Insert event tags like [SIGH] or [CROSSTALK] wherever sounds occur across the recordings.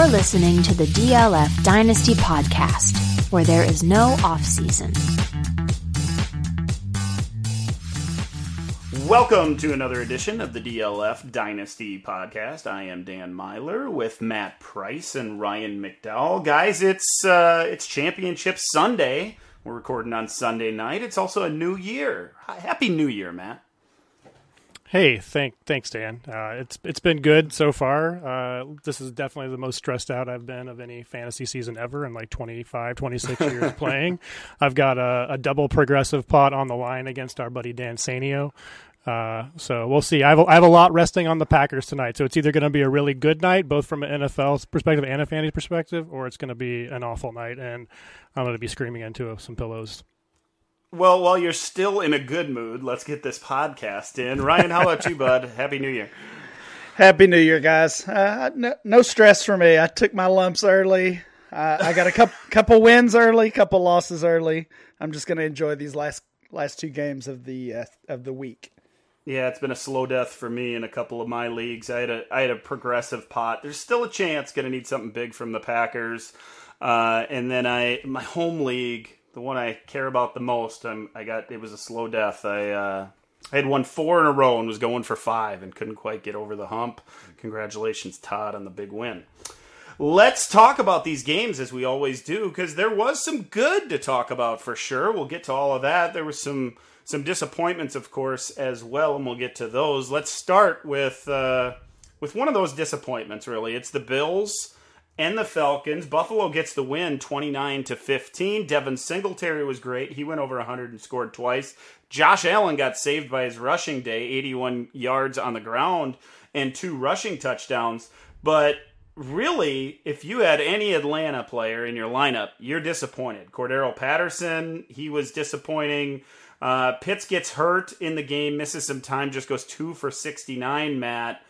You're listening to the DLF Dynasty Podcast, where there is no off season. Welcome to another edition of the DLF Dynasty Podcast. I am Dan Meylor with Matt Price and Ryan McDowell. Guys, it's uh, it's Championship Sunday. We're recording on Sunday night. It's also a new year. Happy New Year, Matt. Hey, thank thanks, Dan. Uh, it's it's been good so far. Uh, this is definitely the most stressed out I've been of any fantasy season ever in like 25, 26 years [LAUGHS] playing. I've got a, a, double progressive pot on the line against our buddy Dan Sanio. Uh, so we'll see. I have, a, I have a lot resting on the Packers tonight. So it's either going to be a really good night, both from an NFL perspective and a fantasy perspective, or it's going to be an awful night, and I'm going to be screaming into some pillows. Well, while you're still in a good mood, let's get this podcast in. Ryan, how about you, bud? Happy New Year. Happy New Year, guys. Uh, no, no, stress for me. I took my lumps early. Uh, I got a couple, [LAUGHS] couple wins early, couple losses early. I'm just going to enjoy these last last two games of the uh, of the week. Yeah, it's been a slow death for me in a couple of my leagues. I had a I had a progressive pot. There's still a chance. Going to need something big from the Packers, uh, and then I my home league the one I care about the most. I'm, I got it was a slow death. I uh, I had won four in a row and was going for five and couldn't quite get over the hump. Congratulations, Todd, on the big win. Let's talk about these games as we always do because there was some good to talk about for sure. We'll get to all of that. There was some some disappointments, of course, as well, and we'll get to those. Let's start with uh, with one of those disappointments. Really, it's the Bills and the Falcons. Buffalo gets the win 29 to 15. Devin Singletary was great. He went over 100 and scored twice. Josh Allen got saved by his rushing day, 81 yards on the ground and two rushing touchdowns. But really, if you had any Atlanta player in your lineup, you're disappointed. Cordarrelle Patterson, he was disappointing. Uh, Pitts gets hurt in the game, misses some time, just goes two for 69, Matt.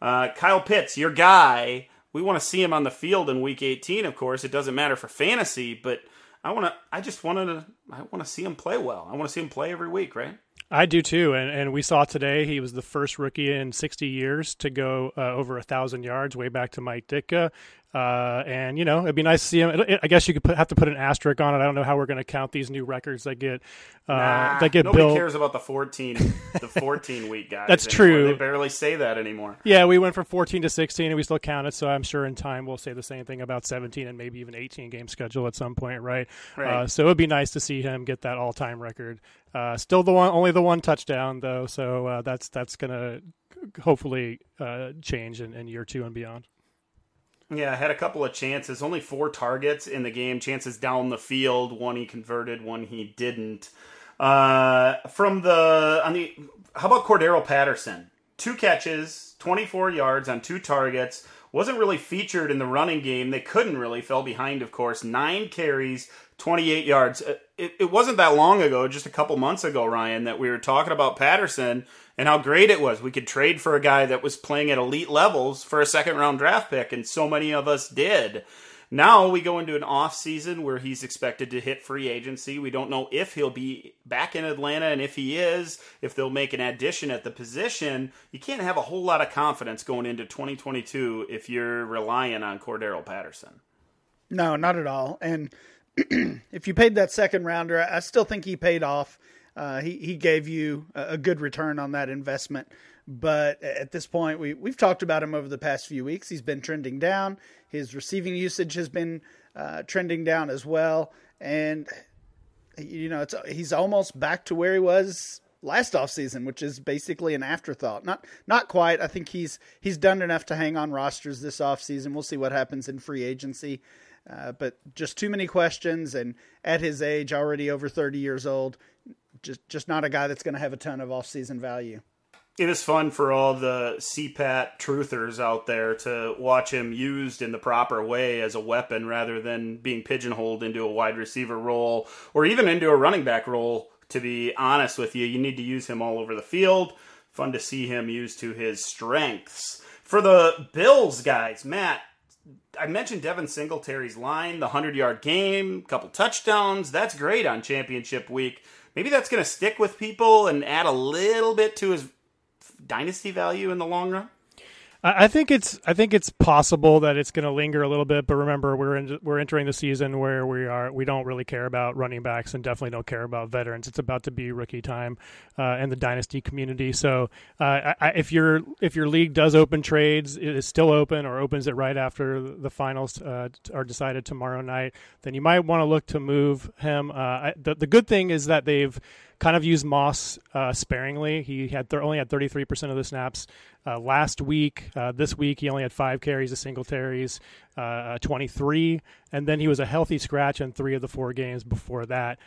Uh, Kyle Pitts, your guy, we want to see him on the field in week 18 of course. It doesn't matter for fantasy but i want to i just wanted to i want to see him play well. I want to see him play every week right? I do too, and and we saw today he was the first rookie in 60 years to go uh, over a thousand yards, way back to Mike Ditka. Uh, and you know, it'd be nice to see him. I guess you could put, have to put an asterisk on it. I don't know how we're going to count these new records that get uh, nah, that get nobody built. cares about the 14 the [LAUGHS] 14 week guys. That's anymore. true. They barely say that anymore. Yeah, we went from 14 to 16, and we still count it. So I'm sure in time we'll say the same thing about 17 and maybe even 18 game schedule at some point, right? Right. Uh, so it'd be nice to see him get that all time record. Uh, still the one, only the one touchdown though. So uh, that's that's gonna hopefully uh, change in, in year two and beyond. Yeah, I had a couple of chances. Only four targets in the game. Chances down the field. One he converted, one he didn't. Uh, from the on the how about Cordarrelle Patterson? Two catches, 24 yards on two targets. Wasn't really featured in the running game. They couldn't really. Fell behind, of course. Nine carries, 28 yards. Uh, it, it wasn't that long ago, just a couple months ago, Ryan, that we were talking about Patterson and how great it was. We could trade for a guy that was playing at elite levels for a second round draft pick, and so many of us did. Now we go into an off season where he's expected to hit free agency. We don't know if he'll be back in Atlanta, and if he is, if they'll make an addition at the position. You can't have a whole lot of confidence going into 2022 if you're relying on Cordarrelle Patterson. No, not at all. And [CLEARS THROAT] if you paid that second rounder, I still think he paid off. Uh, he he gave you a good return on that investment. But at this point, we we've talked about him over the past few weeks. He's been trending down. His receiving usage has been uh, trending down as well, and you know it's he's almost back to where he was last offseason, which is basically an afterthought. Not not quite. I think he's he's done enough to hang on rosters this offseason. We'll see what happens in free agency. Uh, but just too many questions, and at his age, already over 30 years old, just just not a guy that's going to have a ton of off-season value. It is fun for all the CPAT truthers out there to watch him used in the proper way as a weapon rather than being pigeonholed into a wide receiver role or even into a running back role. To be honest with you, you need to use him all over the field. Fun to see him used to his strengths. For the Bills guys, Matt, I mentioned Devin Singletary's line, the 100 yard game, couple touchdowns. That's great on championship week. Maybe that's going to stick with people and add a little bit to his dynasty value in the long run. I think it's I think it's possible that it's going to linger a little bit, but remember we're in, we're entering the season where we are we don't really care about running backs and definitely don't care about veterans. It's about to be rookie time uh, in the dynasty community. So uh, I, if your if your league does open trades, it is still open or opens it right after the finals uh, are decided tomorrow night, then you might want to look to move him. Uh, I, the the good thing is that they've kind of used Moss uh, sparingly. He had th- only had 33% of the snaps uh, last week. Uh, this week, he only had five carries of Singletary's, uh, uh, 23, and then he was a healthy scratch in three of the four games before that.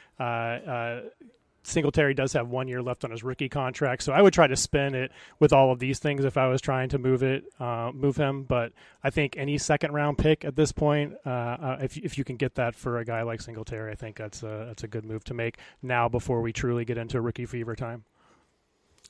Singletary does have one year left on his rookie contract, so I would try to spin it with all of these things if I was trying to move it, uh, move him. But I think any second round pick at this point, uh, uh, if if you can get that for a guy like Singletary, I think that's a that's a good move to make now before we truly get into rookie fever time.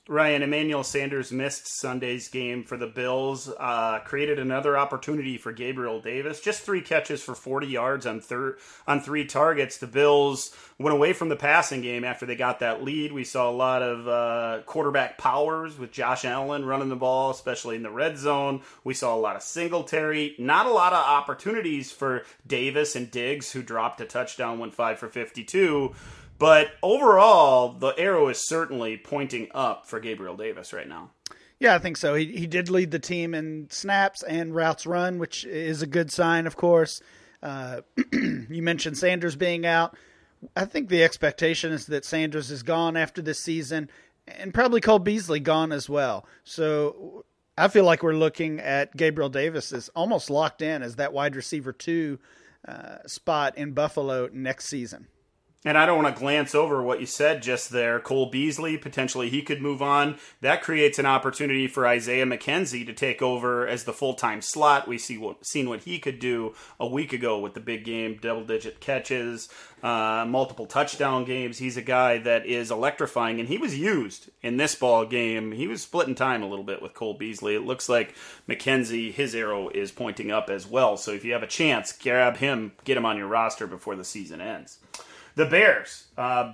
Ryan Emmanuel Sanders missed Sunday's game for the Bills, uh, created another opportunity for Gabriel Davis. Just three catches for 40 yards on thir- on three targets. The Bills went away from the passing game after they got that lead. We saw a lot of uh, quarterback powers with Josh Allen running the ball, especially in the red zone. We saw a lot of Singletary. Not a lot of opportunities for Davis and Diggs, who dropped a touchdown, went five for 52. But overall, the arrow is certainly pointing up for Gabriel Davis right now. Yeah, I think so. He he did lead the team in snaps and routes run, which is a good sign, of course. Uh, [CLEARS THROAT] you mentioned Sanders being out. I think the expectation is that Sanders is gone after this season, and probably Cole Beasley gone as well. So I feel like we're looking at Gabriel Davis as almost locked in as that wide receiver two uh, spot in Buffalo next season. And I don't want to glance over what you said just there. Cole Beasley, potentially he could move on. That creates an opportunity for Isaiah McKenzie to take over as the full time slot. We see what seen what he could do a week ago with the big game, double digit catches, uh, multiple touchdown games. He's a guy that is electrifying, and he was used in this ball game. He was splitting time a little bit with Cole Beasley. It looks like McKenzie, his arrow is pointing up as well. So if you have a chance, grab him, get him on your roster before the season ends. The Bears uh,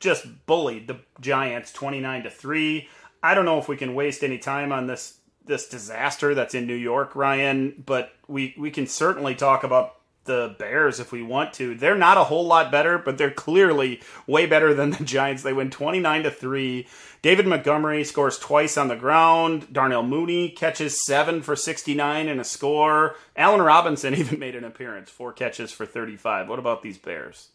just bullied the Giants twenty nine to three. I don't know if we can waste any time on this this disaster that's in New York, Ryan, but we we can certainly talk about the Bears if we want to. They're not a whole lot better, but they're clearly way better than the Giants. They win 29 to 3. David Montgomery scores twice on the ground. Darnell Mooney catches 7 for 69 and a score. Allen Robinson [LAUGHS] even made an appearance, 4 catches for 35. What about these Bears?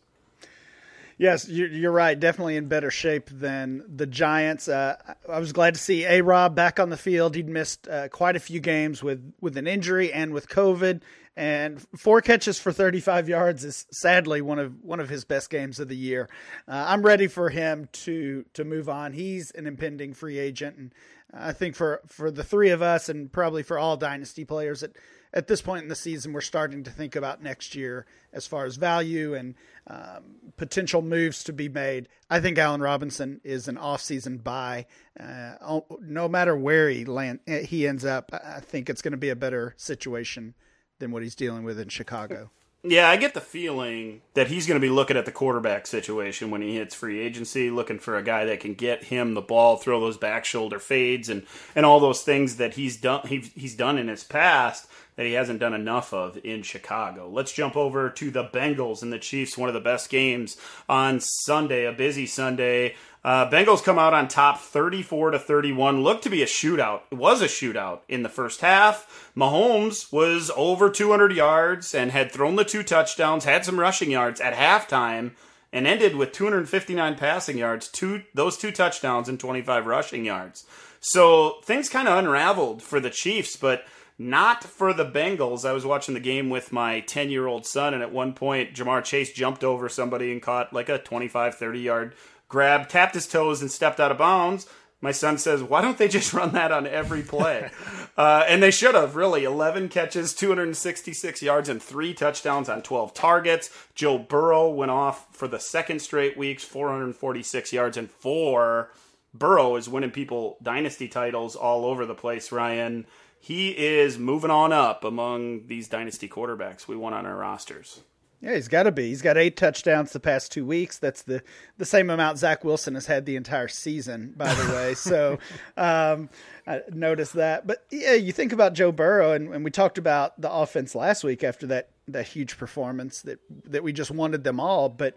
Yes, you're right. Definitely in better shape than the Giants. Uh, I was glad to see A Rob back on the field. He'd missed uh, quite a few games with, with an injury and with COVID. And four catches for 35 yards is sadly one of one of his best games of the year. Uh, I'm ready for him to to move on. He's an impending free agent, and I think for for the three of us, and probably for all dynasty players, that at this point in the season, we're starting to think about next year as far as value and um, potential moves to be made. I think Allen Robinson is an off-season buy. Uh, no matter where he land, he ends up, I think it's going to be a better situation than what he's dealing with in Chicago. Yeah, I get the feeling that he's going to be looking at the quarterback situation when he hits free agency, looking for a guy that can get him the ball, throw those back shoulder fades, and and all those things that he's done he's, he's done in his past that he hasn't done enough of in Chicago. Let's jump over to the Bengals and the Chiefs, one of the best games on Sunday, a busy Sunday. Uh, Bengals come out on top 34 to 31. Looked to be a shootout. It was a shootout in the first half. Mahomes was over 200 yards and had thrown the two touchdowns, had some rushing yards at halftime, and ended with 259 passing yards, two those two touchdowns and 25 rushing yards. So things kind of unraveled for the Chiefs, but not for the Bengals. I was watching the game with my 10 year old son, and at one point, Ja'Marr Chase jumped over somebody and caught like a 25, 30 yard grab, tapped his toes, and stepped out of bounds. My son says, Why don't they just [LAUGHS] run that on every play? [LAUGHS] uh, and they should have, really. 11 catches, 266 yards, and three touchdowns on 12 targets. Joe Burrow went off for the second straight weeks, 446 yards and four. Burrow is winning people dynasty titles all over the place, Ryan he is moving on up among these dynasty quarterbacks we want on our rosters. Yeah, he's got to be. He's got eight touchdowns the past two weeks. That's the the same amount Zach Wilson has had the entire season, by the way. so [LAUGHS] um, I noticed that. But yeah, you think about Joe Burrow, and, and we talked about the offense last week after that that huge performance that that we just wanted them all. But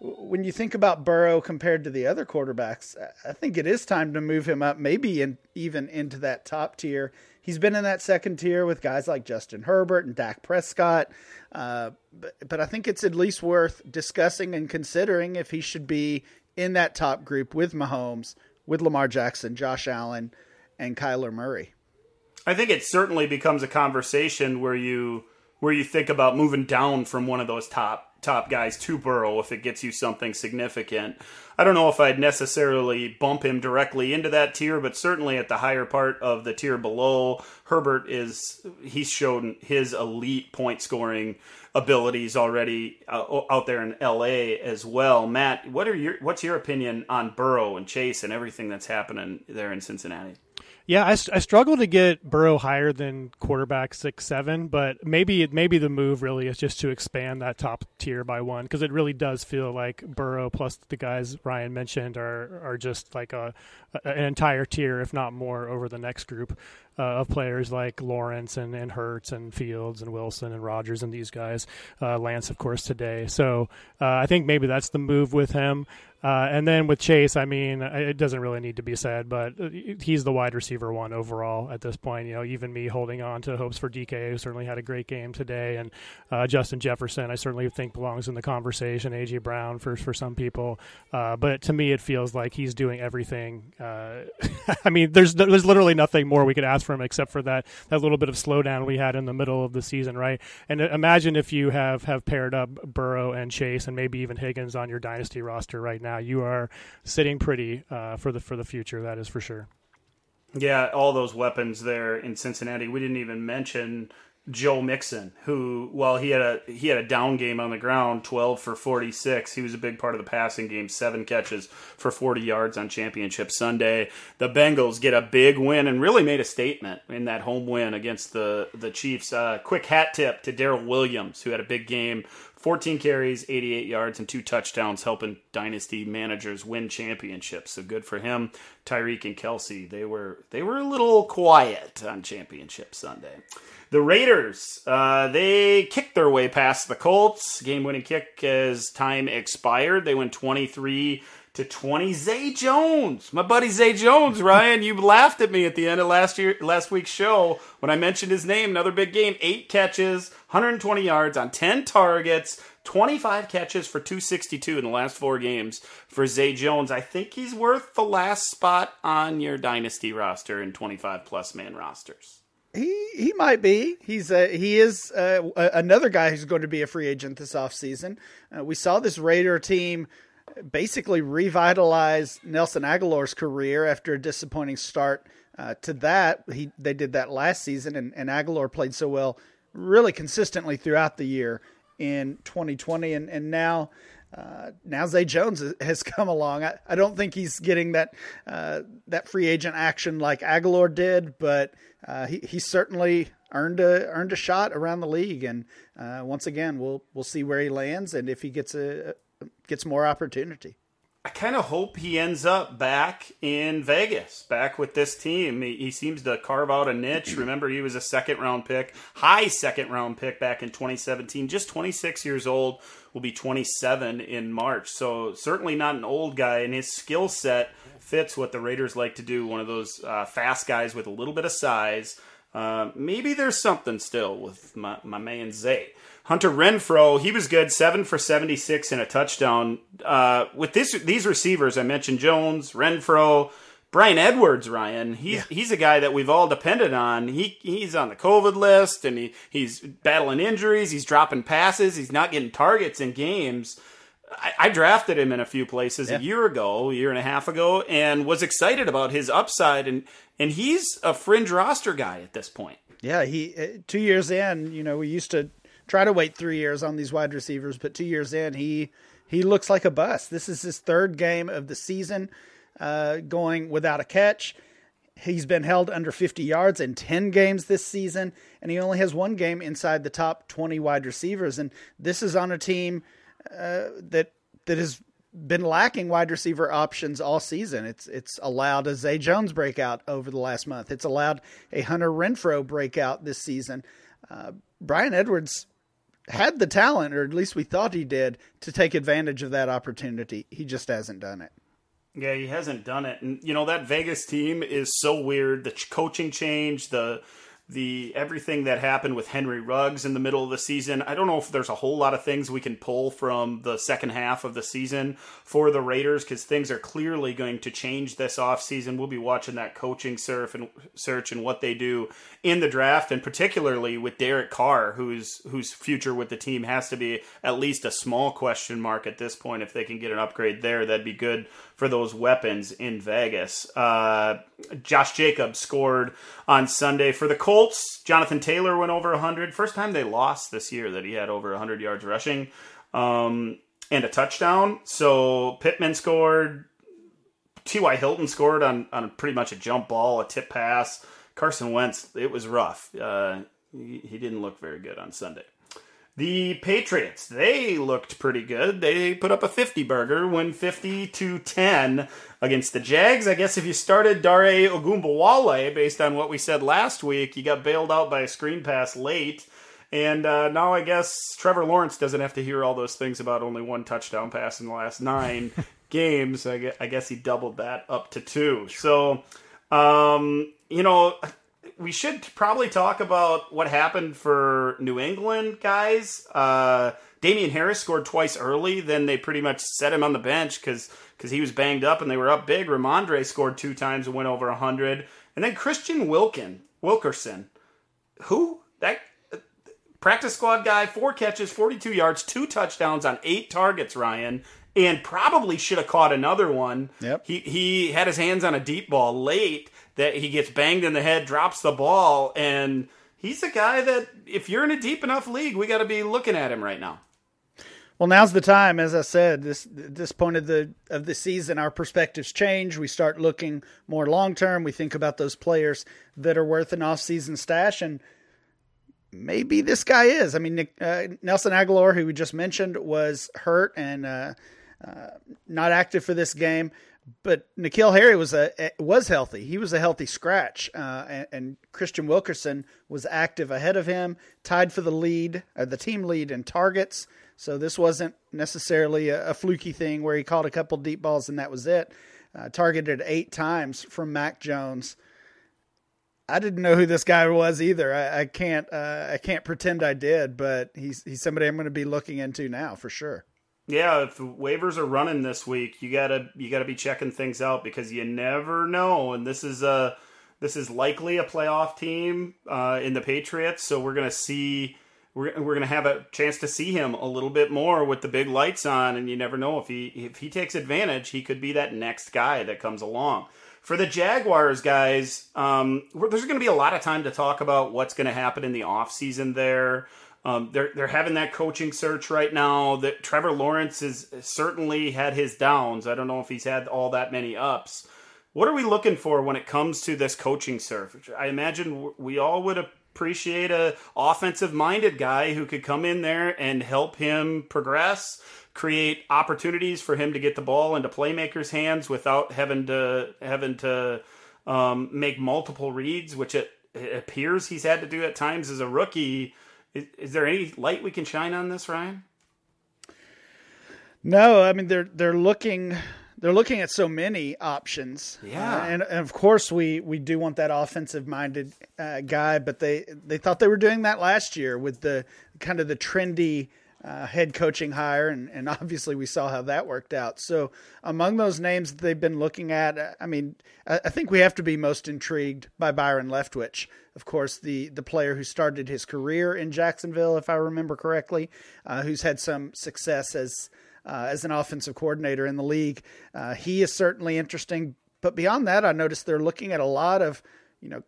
when you think about Burrow compared to the other quarterbacks, I think it is time to move him up, maybe in, even into that top tier. He's been in that second tier with guys like Justin Herbert and Dak Prescott. Uh, but, but I think it's at least worth discussing and considering if he should be in that top group with Mahomes, with Lamar Jackson, Josh Allen, and Kyler Murray. I think it certainly becomes a conversation where you where you think about moving down from one of those top top guys to Burrow if it gets you something significant. I don't know if I'd necessarily bump him directly into that tier, but certainly at the higher part of the tier below, Herbert is he's shown his elite point scoring abilities already uh, out there in LA as well. Matt, what are your what's your opinion on Burrow and Chase and everything that's happening there in Cincinnati? Yeah, I, I struggle to get Burrow higher than quarterback six seven, but maybe maybe the move really is just to expand that top tier by one because it really does feel like Burrow plus the guys Ryan mentioned are are just like a an entire tier, if not more, over the next group uh, of players like Lawrence and, and Hurts and Fields and Wilson and Rodgers and these guys. Uh, Lance, of course, today. So uh, I think maybe that's the move with him. Uh, and then with Chase, I mean, it doesn't really need to be said, but uh, he's the wide receiver one overall at this point. You know, even me holding on to hopes for DK, who certainly had a great game today, and uh, Justin Jefferson, I certainly think belongs in the conversation. AJ Brown for for some people, but to me, it feels like he's doing everything. [LAUGHS] I mean, there's there's literally nothing more we could ask for him except for that that little bit of slowdown we had in the middle of the season, right? And uh, imagine if you have have paired up Burrow and Chase, and maybe even Higgins on your dynasty roster right now you are sitting pretty uh, for the for the future. That is for sure. Yeah, all those weapons there in Cincinnati. We didn't even mention Joe Mixon, who while he had a he had a down game on the ground, twelve for forty six. He was a big part of the passing game, seven catches for forty yards on Championship Sunday. The Bengals get a big win and really made a statement in that home win against the the Chiefs. Uh, quick hat tip to Darrel Williams, who had a big game 14 carries, 88 yards, and two touchdowns, helping dynasty managers win championships. So good for him. Tyreek and Kelsey, they were they were a little quiet on Championship Sunday. The Raiders, uh, they kicked their way past the Colts. Game-winning kick as time expired. They went 23 to 20. Zay Jones, my buddy Zay Jones, [LAUGHS] Ryan, you laughed at me at the end of last year, last week's show when I mentioned his name. Another big game, eight catches, 120 yards on 10 targets, 25 catches for 262 in the last four games for Zay Jones. I think he's worth the last spot on your dynasty roster in 25 plus man rosters. He he might be. He's a, he is a, another guy who's going to be a free agent this offseason. Uh, we saw this Raider team basically revitalize Nelson Agholor's career after a disappointing start uh, to that. He they did that last season, and, and Agholor played so well, really consistently throughout the year in 2020, and and now. Uh, now Zay Jones [LAUGHS] has come along. I, I don't think he's getting that uh, that free agent action like Agholor did, but uh, he he certainly earned a earned a shot around the league. And uh, once again, we'll we'll see where he lands and if he gets a, gets more opportunity. I kind of hope he ends up back in Vegas, back with this team. He, he, seems to carve out a niche. Remember, he was a second round pick, high second round pick back in 2017. Just 26 years old, will be 27 in March. So, certainly not an old guy, and his skill set fits what the Raiders like to do. One of those uh, fast guys with a little bit of size. Uh, maybe there's something still with my, my man Zay. Hunter Renfrow, he was good, seven for seventy-six and a touchdown. Uh, with this, these receivers, I mentioned Jones, Renfrow, Bryan Edwards, Ryan. He's yeah. he's a guy that we've all depended on. He he's on the COVID list, and he, he's battling injuries. He's dropping passes. He's not getting targets in games. I, I drafted him in a few places yeah. a year ago, a year and a half ago, and was excited about his upside. and And he's a fringe roster guy at this point. Yeah, he uh, two years in. You know, we used to try to wait three years on these wide receivers, but two years in, he he looks like a bust. This is his third game of the season uh, going without a catch. He's been held under 50 yards in 10 games this season, and he only has one game inside the top 20 wide receivers. And this is on a team uh, that that has been lacking wide receiver options all season. It's it's allowed a Zay Jones breakout over the last month. It's allowed a Hunter Renfrow breakout this season. Uh, Bryan Edwards had the talent, or at least we thought he did, to take advantage of that opportunity. He just hasn't done it. Yeah, he hasn't done it, and you know that Vegas team is so weird. The coaching change, the the everything that happened with Henry Ruggs in the middle of the season. I don't know if there's a whole lot of things we can pull from the second half of the season for the Raiders because things are clearly going to change this offseason. We'll be watching that coaching surf and search and what they do in the draft, and particularly with Derek Carr, whose whose future with the team has to be at least a small question mark at this point. If they can get an upgrade there, that'd be good for those weapons in Vegas. Uh, Josh Jacobs scored on Sunday for the Colts. Jonathan Taylor went over 100. First time they lost this year that he had over 100 yards rushing um, and a touchdown. So Pittman scored. T.Y. Hilton scored on, on pretty much a jump ball, a tip pass. Carson Wentz, it was rough. Uh, he, he didn't look very good on Sunday. The Patriots, they looked pretty good. They put up a 50 burger, win 50 to 10 against the Jags. I guess if you started Dare Ogunbowale, based on what we said last week, you got bailed out by a screen pass late. And uh, now I guess Trevor Lawrence doesn't have to hear all those things about only one touchdown pass in the last nine [LAUGHS] games. I guess, I guess he doubled that up to two. So, um, you know, we should probably talk about what happened for New England guys. Uh, Damien Harris scored twice early, then they pretty much set him on the bench because because he was banged up and they were up big. Rhamondre scored two times and went over hundred, and then Kristian Wilkin Wilkerson, who that practice squad guy, four catches, forty two yards, two touchdowns on eight targets. Ryan and probably should have caught another one. Yep. He he had his hands on a deep ball late that he gets banged in the head, drops the ball, and he's a guy that if you're in a deep enough league, we got to be looking at him right now. Well, now's the time. As I said, this this point of the of the season, our perspectives change. We start looking more long term. We think about those players that are worth an off season stash, and maybe this guy is. I mean, uh, Nelson Agholor, who we just mentioned, was hurt and uh, uh, not active for this game but N'Keal Harry was a was healthy. He was a healthy scratch, uh, and, and, Kristian Wilkerson was active ahead of him, tied for the lead, uh, the team lead in targets. So this wasn't necessarily a, a, fluky thing where he caught a couple deep balls and that was it. Uh, targeted eight times from Mac Jones. I didn't know who this guy was either. I, I can't uh, I can't pretend I did, but he's he's somebody I'm going to be looking into now for sure. Yeah, if waivers are running this week, you gotta you gotta be checking things out because you never know. And this is a this is likely a playoff team uh, in the Patriots, so we're gonna see we're we're gonna have a chance to see him a little bit more with the big lights on. And you never know if he if he takes advantage, he could be that next guy that comes along. For the Jaguars guys, um, there's going to be a lot of time to talk about what's going to happen in the offseason there. Um, they're they're having that coaching search right now. That Trevor Lawrence has certainly had his downs. I don't know if he's had all that many ups. What are we looking for when it comes to this coaching search? I imagine we all would appreciate a offensive minded guy who could come in there and help him progress, create opportunities for him to get the ball into playmakers' hands without having to having to um, make multiple reads, which it, it appears he's had to do at times as a rookie is, is there any light we can shine on this, Ryan? No, I mean they're they're looking they're looking at so many options. Yeah, uh, and, and, of course we we do want that offensive minded uh, guy, but they they thought they were doing that last year with the kind of the trendy uh, head coaching hire, and, and [LAUGHS] obviously we saw how that worked out. So among those names that they've been looking at, uh, I mean, I, I think we have to be most intrigued by Byron Leftwich. Of course, the the player who started his career in Jacksonville, if I remember correctly, uh, who's had some success as uh, as an offensive coordinator in the league. Uh, he is certainly interesting. But beyond that, I noticed they're looking at a lot of you know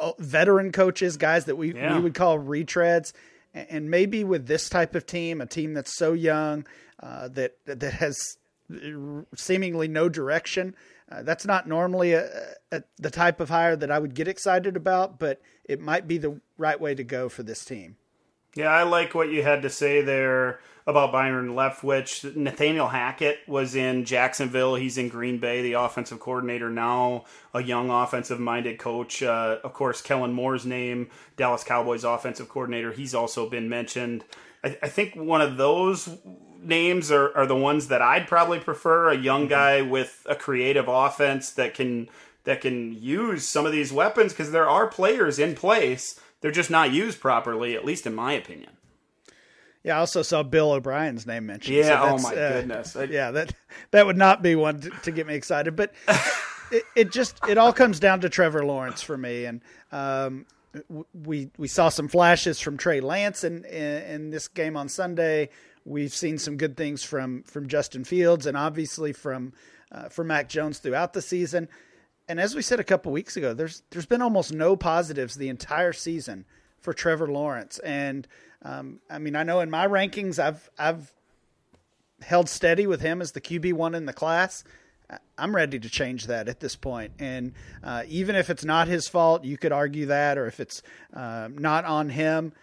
uh, veteran coaches, guys that we yeah. we would call retreads and maybe with this type of team, a team that's so young uh, that that has seemingly no direction, uh, that's not normally a, a, the type of hire that I would get excited about, but it might be the right way to go for this team. Yeah, I like what you had to say there about Byron Leftwich. Nathaniel Hackett was in Jacksonville. He's in Green Bay, the offensive coordinator now, a young offensive minded coach. Uh, of course, Kellen Moore's name, Dallas Cowboys offensive coordinator, he's also been mentioned. I, I think one of those names are, are the ones that I'd probably prefer a young mm-hmm. guy with a creative offense that can that can use some of these weapons because there are players in place they're just not used properly, at least in my opinion. Yeah, I also saw Bill O'Brien's name mentioned. Yeah, so oh my uh, goodness. I, yeah, that that would not be one to, to get me excited, but [LAUGHS] it, it, just it all comes down to Trevor Lawrence for me, and um, we we saw some flashes from Trey Lance in, in, in this game on Sunday. We've seen some good things from from Justin Fields, and obviously from uh, from Mac Jones throughout the season and as we said a couple weeks ago, there's there's been almost no positives the entire season for Trevor Lawrence. And um, I mean, I know in my rankings, I've I've held steady with him as the QB one in the class. I'm ready to change that at this point. And uh, even if it's not his fault, you could argue that, or if it's uh, not on him,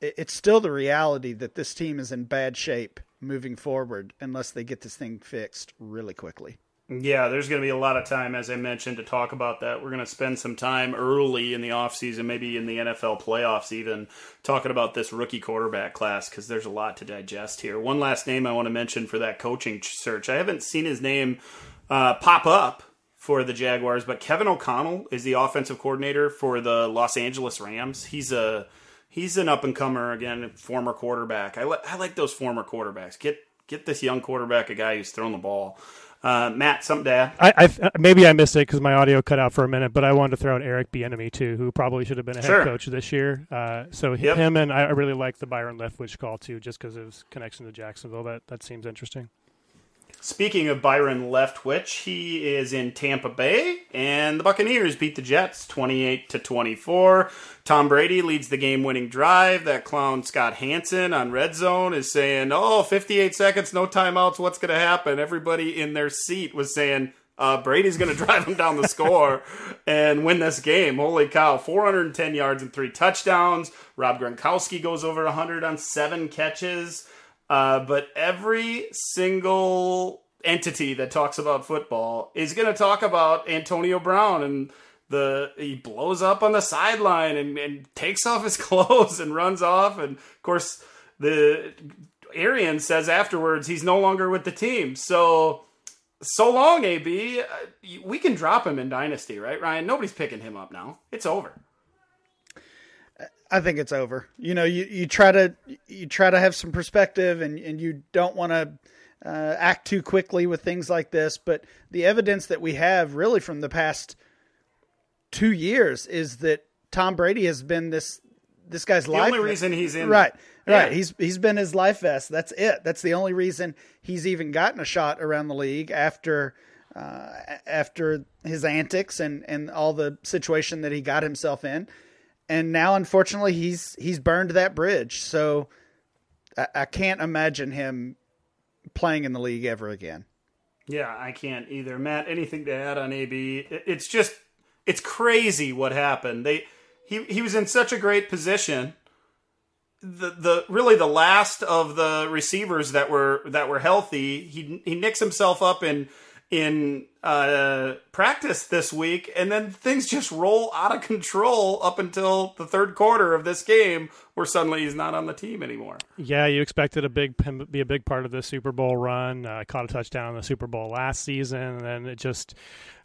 it's still the reality that this team is in bad shape moving forward unless they get this thing fixed really quickly. Yeah, there's going to be a lot of time, as I mentioned, to talk about that. We're going to spend some time early in the offseason, maybe in the NFL playoffs, even talking about this rookie quarterback class because there's a lot to digest here. One last name I want to mention for that coaching search. I haven't seen his name uh, pop up for the Jaguars, but Kevin O'Connell is the offensive coordinator for the Los Angeles Rams. He's a he's an up and comer again, former quarterback. I, li- I like those former quarterbacks. Get get this young quarterback a guy who's thrown the ball. Uh, Matt, to? I, I maybe I missed it because my audio cut out for a minute, but I wanted to throw out Eric Bieniemy too, who probably should have been a head sure. coach this year. Uh, so yep. him and I really like the Byron Leftwich call too, just because of his connection to Jacksonville. That that seems interesting. Speaking of Byron Leftwich, he is in Tampa Bay, and the Buccaneers beat the Jets 28 to 24. Tom Brady leads the game-winning drive. That clown Scott Hanson on Red Zone is saying, "Oh, 58 seconds, no timeouts. What's going to happen?" Everybody in their seat was saying, uh, Brady's going [LAUGHS] to drive him down the score and win this game. Holy cow. 410 yards and three touchdowns. Rob Gronkowski goes over 100 on seven catches. Uh, but every single entity that talks about football is going to talk about Antonio Brown and the he blows up on the sideline and, and takes [LAUGHS] off his clothes and runs off. And of course, the Arian says afterwards he's no longer with the team. So so long, AB. Uh, we can drop him in Dynasty, right, Ryan? Nobody's picking him up now. It's over. I think it's over. You know, you, you try to you try to have some perspective, and and you don't want to uh, act too quickly with things like this. But the evidence that we have, really, from the past two years, is that Tom Brady has been this this guy's the life. The only reason he's in right, right. Yeah. He's he's been his life vest. That's it. That's the only reason he's even gotten a shot around the league after. Uh, after his antics and, and all the situation that he got himself in, and now unfortunately he's he's burned that bridge. So I, I can't imagine him playing in the league ever again. Yeah, I can't either. Matt, anything to add on AB? It's just it's crazy what happened. They he he was in such a great position. The the really the last of the receivers that were that were healthy, he he nicks himself up in in uh, practice this week, and then things just roll out of control up until the third quarter of this game, where suddenly he's not on the team anymore. Yeah, you expected a big be a big part of the Super Bowl run. Uh, caught a touchdown in the Super Bowl last season, and then it just,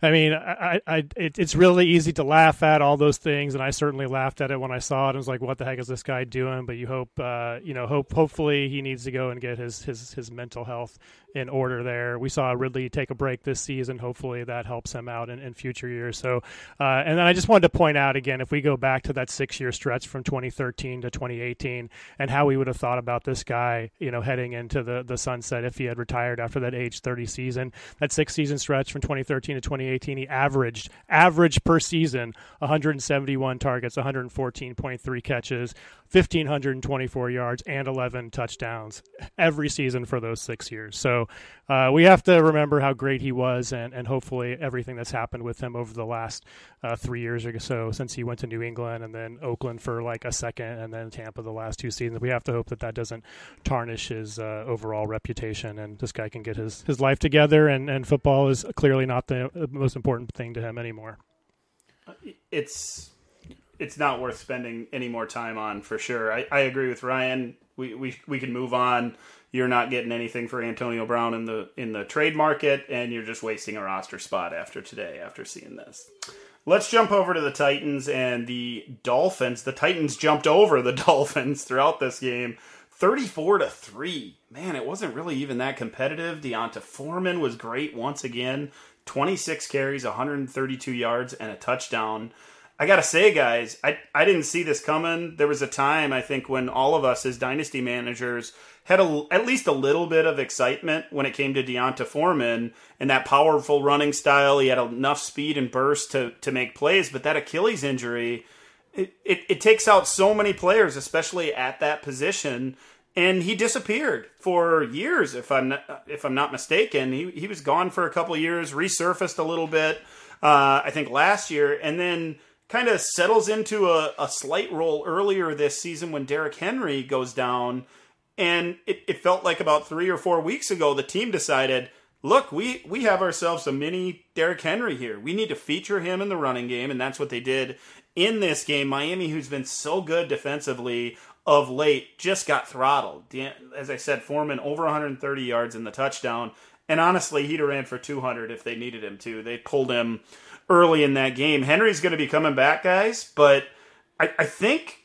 I mean, I, I it, it's really easy to laugh at all those things, and I certainly laughed at it when I saw it. I was like, "What the heck is this guy doing?" But you hope, uh, you know, hope hopefully he needs to go and get his his his mental health in order. There, we saw Ridley take a break this season. Hopefully that helps him out in, in future years. So, uh, and then I just wanted to point out again, if we go back to that six year stretch from 2013 to 2018 and how we would have thought about this guy, you know, heading into the, the sunset if he had retired after that age 30 season. That six season stretch from 2013 to 2018, he averaged, average per season, 171 targets, 114.3 catches, 1,524 yards and 11 touchdowns every season for those six years. So uh, we have to remember how great he was, and, and hopefully everything that's happened with him over the last uh, three years or so since he went to New England and then Oakland for like a second and then Tampa the last two seasons. We have to hope that that doesn't tarnish his uh, overall reputation and this guy can get his, his life together, and, and football is clearly not the most important thing to him anymore. It's it's not worth spending any more time on for sure. I, I agree with Ryan. We, we we can move on. You're not getting anything for Antonio Brown in the in the trade market, and you're just wasting a roster spot after today. After seeing this, let's jump over to the Titans and the Dolphins. The Titans jumped over the [LAUGHS] Dolphins throughout this game, 34 to three. Man, it wasn't really even that competitive. D'Onta Foreman was great once again. 26 carries, 132 yards, and a touchdown. I gotta say, guys, I I didn't see this coming. There was a time I think when all of us as dynasty managers had a, at least a little bit of excitement when it came to D'Onta Foreman and that powerful running style. He had enough speed and burst to to make plays, but that Achilles injury, it, it, it takes out so many players, especially at that position. And he disappeared for years, if I'm not, if I'm not mistaken. He he was gone for a couple years, resurfaced a little bit, uh, I think last year, and then kind of settles into a, a slight role earlier this season when Derrick Henry goes down. And it, it felt like about three or four weeks ago, the team decided, look, we, we have ourselves a mini Derrick Henry here. We need to feature him in the running game. And that's what they did in this game. Miami, who's been so good defensively of late, just got throttled. As I said, Foreman over 130 yards in the touchdown. And honestly, he'd have ran for 200 if they needed him to. They pulled him early in that game. Henry's going to be coming back, guys, but I, I think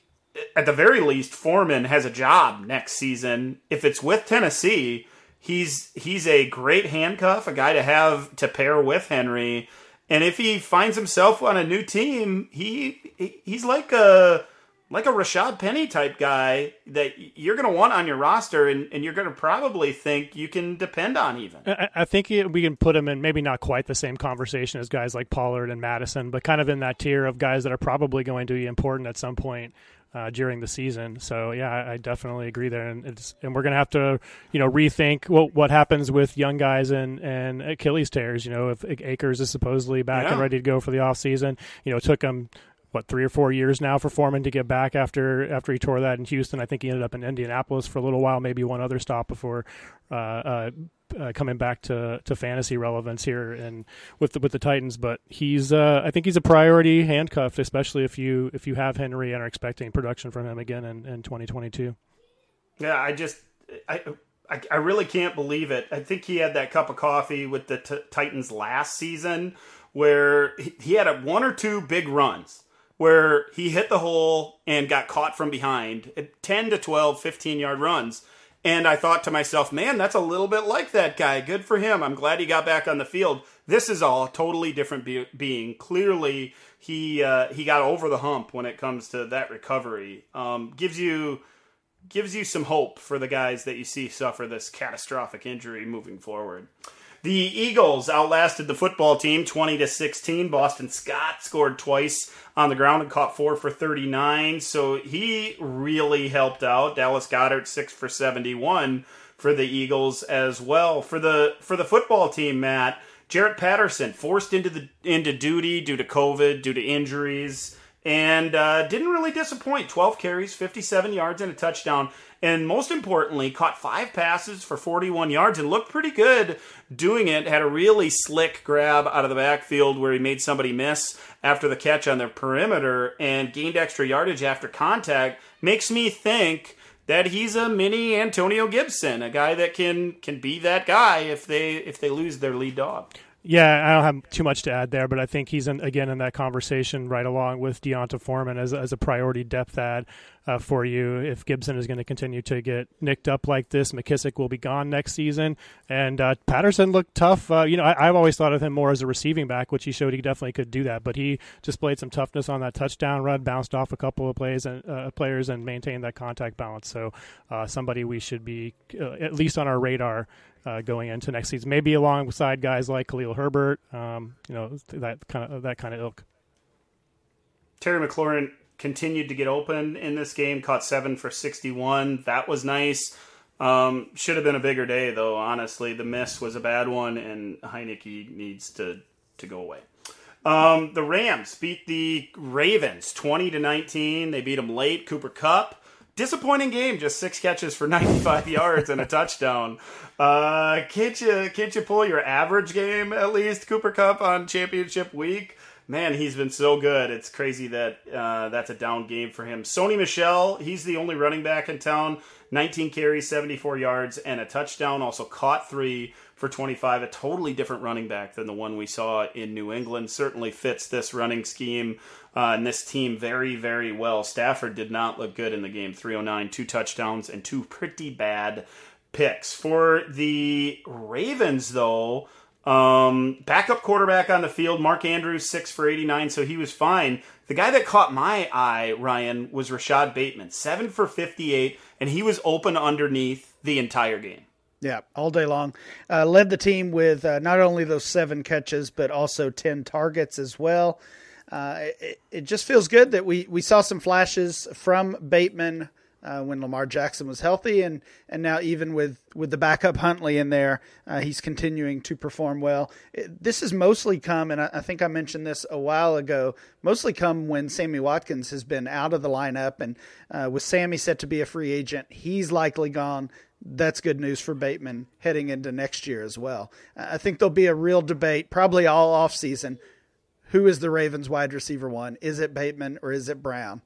at the very least, Foreman has a job next season. If it's with Tennessee, he's he's a great handcuff, a guy to have to pair with Henry. And if he finds himself on a new team, he he's like a like a Rashaad Penny type guy that you're going to want on your roster, and, and you're going to probably think you can depend on. Even I, I think we can put him in maybe not quite the same conversation as guys like Pollard and Mattison, but kind of in that tier of guys that are probably going to be important at some point uh, during the season. So yeah, I, I, definitely agree there, and it's and we're gonna have to you know rethink what what happens with young guys and and Achilles tears. You know, if Akers is supposedly back yeah. and ready to go for the off season, you know, it took him what three or four years now for Foreman to get back after after he tore that in Houston. I think he ended up in Indianapolis for a little while, maybe one other stop before uh, uh, uh, coming back to, to fantasy relevance here and with the with the Titans. But he's uh, I think he's a priority handcuffed, especially if you if you have Henry and are expecting production from him again in, in 2022. Yeah, I just I. I, I really can't believe it. I think he had that cup of coffee with the t- Titans last season, where he, he had a, one or two big runs where he hit the hole and got caught from behind. At 10 to 12 15 yard runs. And i thought to myself man that's a little bit like that guy. Good for him. I'm glad he got back on the field. This is all totally different be- being. Clearly he uh, he got over the hump when it comes to that recovery. Um, gives you gives you some hope for the guys that you see suffer this catastrophic injury moving forward the Eagles outlasted the football team 20 to 16. Boston Scott scored twice on the ground and caught 4 for 39, so he really helped out. Dallas Goedert 6 for 71 for the Eagles as well. For the for the football team, Matt, Jaret Patterson forced into the into duty due to COVID, due to injuries and uh, didn't really disappoint. 12 carries, 57 yards, and a touchdown. And most importantly, caught five passes for 41 yards and looked pretty good doing it. Had a really slick grab out of the backfield where he made somebody miss after the catch on the perimeter and gained extra yardage after contact. Makes me think that he's a mini Antonio Gibson, a guy that can can be that guy if they if they lose their lead dog. Yeah, I don't have too much to add there, but I think he's in, again in that conversation right along with D'Onta Foreman as, as a priority depth add uh, for you. If Gibson is going to continue to get nicked up like this, McKissic will be gone next season, and uh, Patterson looked tough. Uh, you know, I, have always thought of him more as a receiving back, which he showed he definitely could do that. But he displayed some toughness on that touchdown run, bounced off a couple of plays and uh, players, and maintained that contact balance. So uh, somebody we should be uh, at least on our radar uh, going into next season. Maybe alongside guys like Khalil Herbert, um, you know that kind of that kind of ilk. Terry McLaurin continued to get open in this game. Caught seven for 61. That was nice. Um, should have been a bigger day, though. Honestly, the miss was a bad one, and Heinicke needs to to go away. Um, the Rams beat the Ravens 20 to 19. They beat them late. Cooper Kupp disappointing game. Just six catches for [LAUGHS] 95 yards and a touchdown. Uh, can't you can't you pull your average game at least? Cooper Kupp on championship week. Man, he's been so good. It's crazy that uh, that's a down game for him. Sony Michel, he's the only running back in town. 19 carries, 74 yards, and a touchdown. Also caught three for 25. A totally different running back than the one we saw in New England. Certainly fits this running scheme uh, and this team very, very well. Stafford did not look good in the game. 309, two touchdowns, and two pretty bad picks. For the Ravens, though, um, backup quarterback on the field, Mark Andrews, six for 89, so he was fine. The guy that caught my eye, Ryan, was Rashod Bateman, seven for 58, and he was open underneath the entire game. Yeah, all day long. Uh, led the team with uh, not only those seven catches, but also 10 targets as well. Uh, it, it, just feels good that we, we saw some flashes from Bateman uh, when Lamar Jackson was healthy, and, and now even with, with the backup Huntley in there, uh, he's continuing to perform well. It, this has mostly come, and I, I, think I mentioned this a while ago, mostly come when Sammy Watkins has been out of the lineup, and uh, with Sammy set to be a free agent, he's likely gone that's good news for Bateman heading into next year as well. I think there'll be a real debate, probably all off season. Who is the Ravens wide receiver one? Is it Bateman or is it Brown?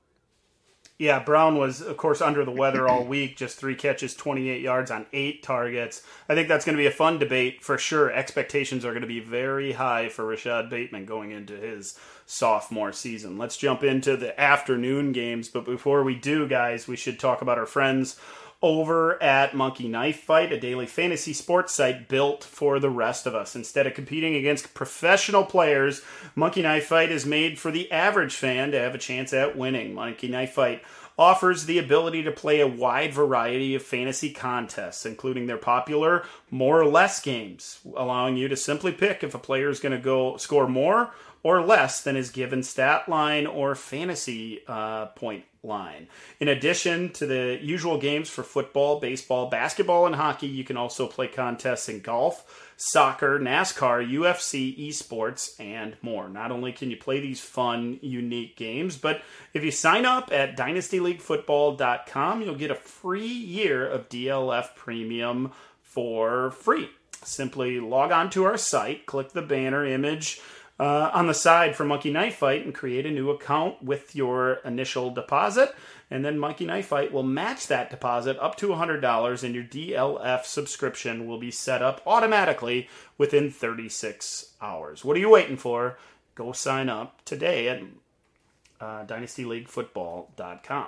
Yeah, Brown was, of course, under the weather all week. Just three catches, 28 yards on eight targets. I think that's going to be a fun debate for sure. Expectations are going to be very high for Rashod Bateman going into his sophomore season. Let's jump into the afternoon games. But before we do, guys, we should talk about our friends over at Monkey Knife Fight, a daily fantasy sports site built for the rest of us. Instead of competing against professional players, Monkey Knife Fight is made for the average fan to have a chance at winning. Monkey Knife Fight offers the ability to play a wide variety of fantasy contests, including their popular more or less games, allowing you to simply pick if a player is going to go score more or less than his given stat line or fantasy uh, point line. In addition to the usual games for football, baseball, basketball, and hockey, you can also play contests in golf, soccer, NASCAR, UFC, esports, and more. Not only can you play these fun, unique games, but if you sign up at dynastyleaguefootball.com, you'll get a free year of DLF Premium for free. Simply log on to our site, click the banner image uh, on the side for Monkey Knife Fight and create a new account with your initial deposit. And then Monkey Knife Fight will match that deposit up to $100, and your DLF subscription will be set up automatically within 36 hours. What are you waiting for? Go sign up today at uh, dynastyleaguefootball.com.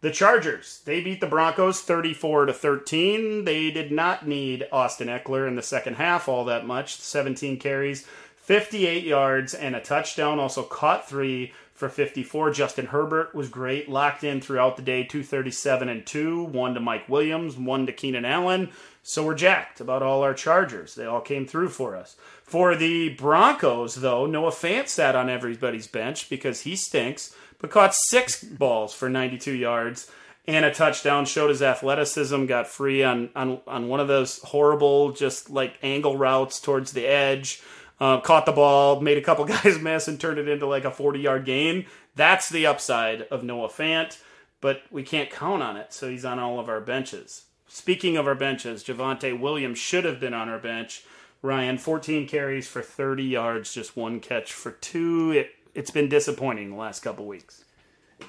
The Chargers, they beat the Broncos 34 to 13. They did not need Austin Ekeler in the second half all that much. 17 carries, 58 yards and a touchdown. Also caught three for 54. Justin Herbert was great, locked in throughout the day, 237 and 2. One to Mike Williams, one to Keenan Allen. So we're jacked about all our Chargers. They all came through for us. For the Broncos, though, Noah Fant sat on everybody's bench because he stinks, but caught six [LAUGHS] balls for 92 yards and a touchdown. Showed his athleticism, got free on, on, on one of those horrible, just like angle routes towards the edge uh, caught the ball, made a couple [LAUGHS] guys miss, and turned it into like a 40 yard gain. That's the upside of Noah Fant, but we can't count on it, so he's on all of our benches. Speaking of our benches, Javonte Williams should have been on our bench. Ryan, 14 carries for 30 yards, just one catch for two. It, it's been disappointing the last couple weeks.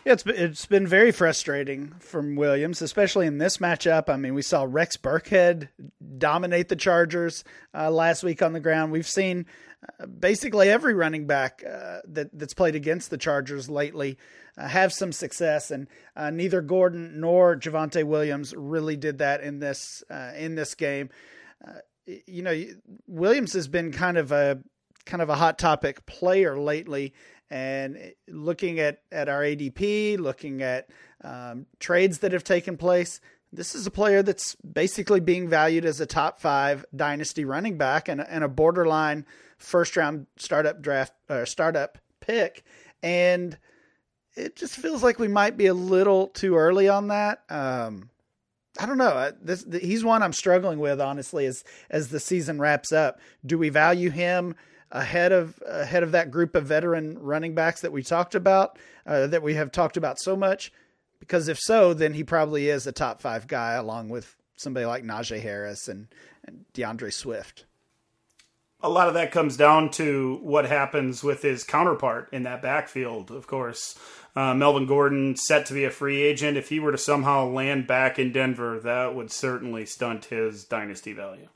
Yeah, it's been, it's been very frustrating from Williams, especially in this matchup. I mean, we saw Rex Burkhead dominate the Chargers uh, last week on the ground. We've seen uh, basically every running back uh, that that's played against the Chargers lately uh, have some success, and uh, neither Gordon nor Javonte Williams really did that in this uh, in this game. you know, Williams has been kind of a kind of a hot topic player lately and looking at, at our ADP, looking at um, trades that have taken place, this is a player that's basically being valued as a top five dynasty running back and, and a borderline first round startup draft or startup pick. And it just feels like we might be a little too early on that. Um, I don't know. This he's one I'm struggling with honestly as as the season wraps up. Do we value him ahead of ahead of that group of veteran running backs that we talked about uh, that we have talked about so much? Because if so, then he probably is a top five guy along with somebody like Najee Harris and, and D'Andre Swift a lot of that comes down to what happens with his counterpart in that backfield, of course. Uh, Melvin Gordon set to be a free agent. If he were to somehow land back in Denver, that would certainly stunt his dynasty value.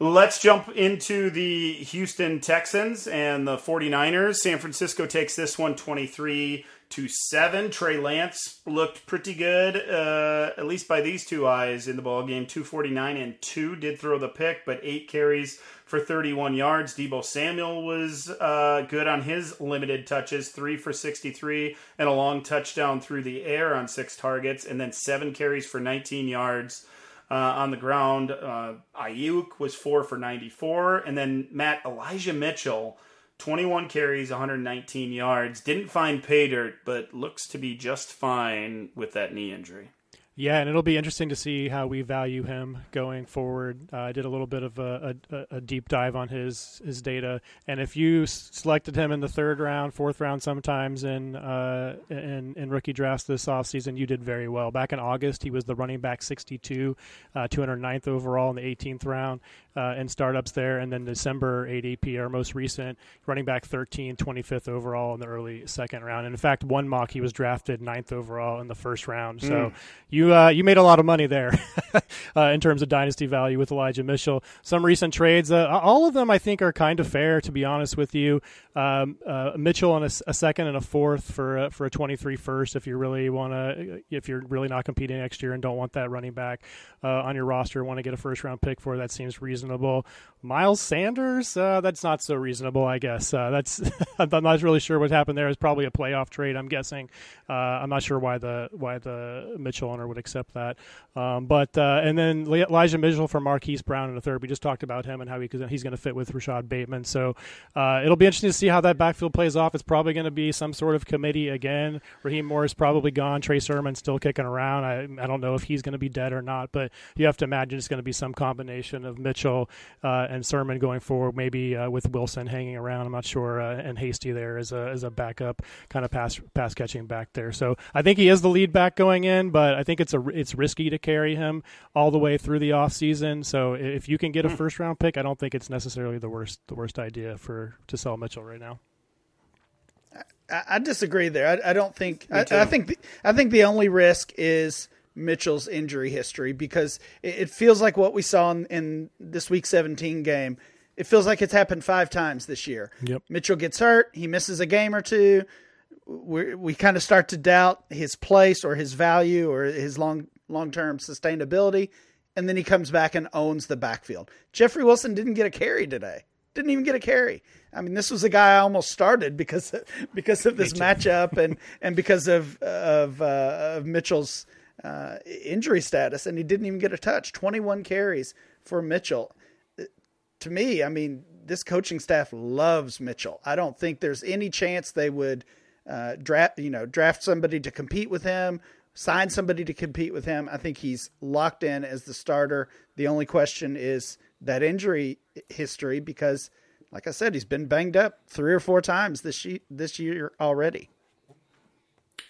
Let's jump into the Houston Texans and the 49ers. San Francisco takes this one 23 to 7. Trey Lance looked pretty good, uh, at least by these two eyes in the ball game. 249 and 2 did throw the pick, but 8 carries for 31 yards. Deebo Samuel was uh, good on his limited touches, 3 for 63 and a long touchdown through the air on 6 targets, and then 7 carries for 19 yards uh, on the ground. Uh, Aiyuk was four for 94. And then Matt Elijah Mitchell, 21 carries, 119 yards. Didn't find pay dirt, but looks to be just fine with that knee injury. Yeah, and it'll be interesting to see how we value him going forward. Uh, I did a little bit of a, a, a, deep dive on his his data, and if you selected him in the third round, fourth round, sometimes in uh, in, in rookie drafts this offseason, you did very well. Back in August, he was the running back 62, uh, 209th overall in the 18th round uh, in startups there, and then December ADP, our most recent running back 13, 25th overall in the early second round. And in fact, one mock he was drafted ninth overall in the first round. So mm. you you uh, you made a lot of money there [LAUGHS] uh, in terms of dynasty value with Elijah Mitchell. Some recent trades, uh, all of them I think are kind of fair. To be honest with you, um, uh, Mitchell on a, a, second and a fourth for for a 23 first. If you really want to, if you're really not competing next year and don't want that running back uh, on your roster, want to get a first round pick for that seems reasonable. Miles Sanders, uh, that's not so reasonable, I guess. that's [LAUGHS] I'm not really sure what happened there. It's probably a playoff trade, I'm guessing. I'm not sure why the why the Mitchell owner would accept that. Um, but uh, and then Elijah Mitchell for Marquise Brown in the third. We just talked about him and how he, he's going to fit with Rashod Bateman. So uh, it'll be interesting to see how that backfield plays off. It's probably going to be some sort of committee again. Raheem Mostert is probably gone. Trey Sermon still kicking around. I, I don't know if he's going to be dead or not, but you have to imagine it's going to be some combination of Mitchell uh, and Sermon going forward. Maybe uh, with Wilson hanging around. I'm not sure. Uh, and Hasty there as a as a backup kind of pass pass catching back there. So I think he is the lead back going in, but I think it's a it's risky to carry him all the way through the off season. So if you can get a hmm. first round pick, I don't think it's necessarily the worst the worst idea for to sell Mitchell right now. I, I disagree there. I, I don't think. I, I, think. The, I think the only risk is Mitchell's injury history because it, it feels like what we saw in, in, this Week 17 game. It feels like it's happened five times this year. Yep. Mitchell gets hurt. He misses a game or two we we kind of start to doubt his place or his value or his long long term sustainability, and then he comes back and owns the backfield. Jeffrey Wilson didn't get a carry today. Didn't even get a carry. I mean, this was a guy I almost started because of, because of this matchup and [LAUGHS] and because of of, uh, of Mitchell's uh, injury status, and he didn't even get a touch. Twenty one carries for Mitchell. To me, I mean, this coaching staff loves Mitchell. I don't think there's any chance they would uh, draft you know draft somebody to compete with him, sign somebody to compete with him. I think he's locked in as the starter. The only question is that injury history because, like I said, he's been banged up three or four times this year, this year already.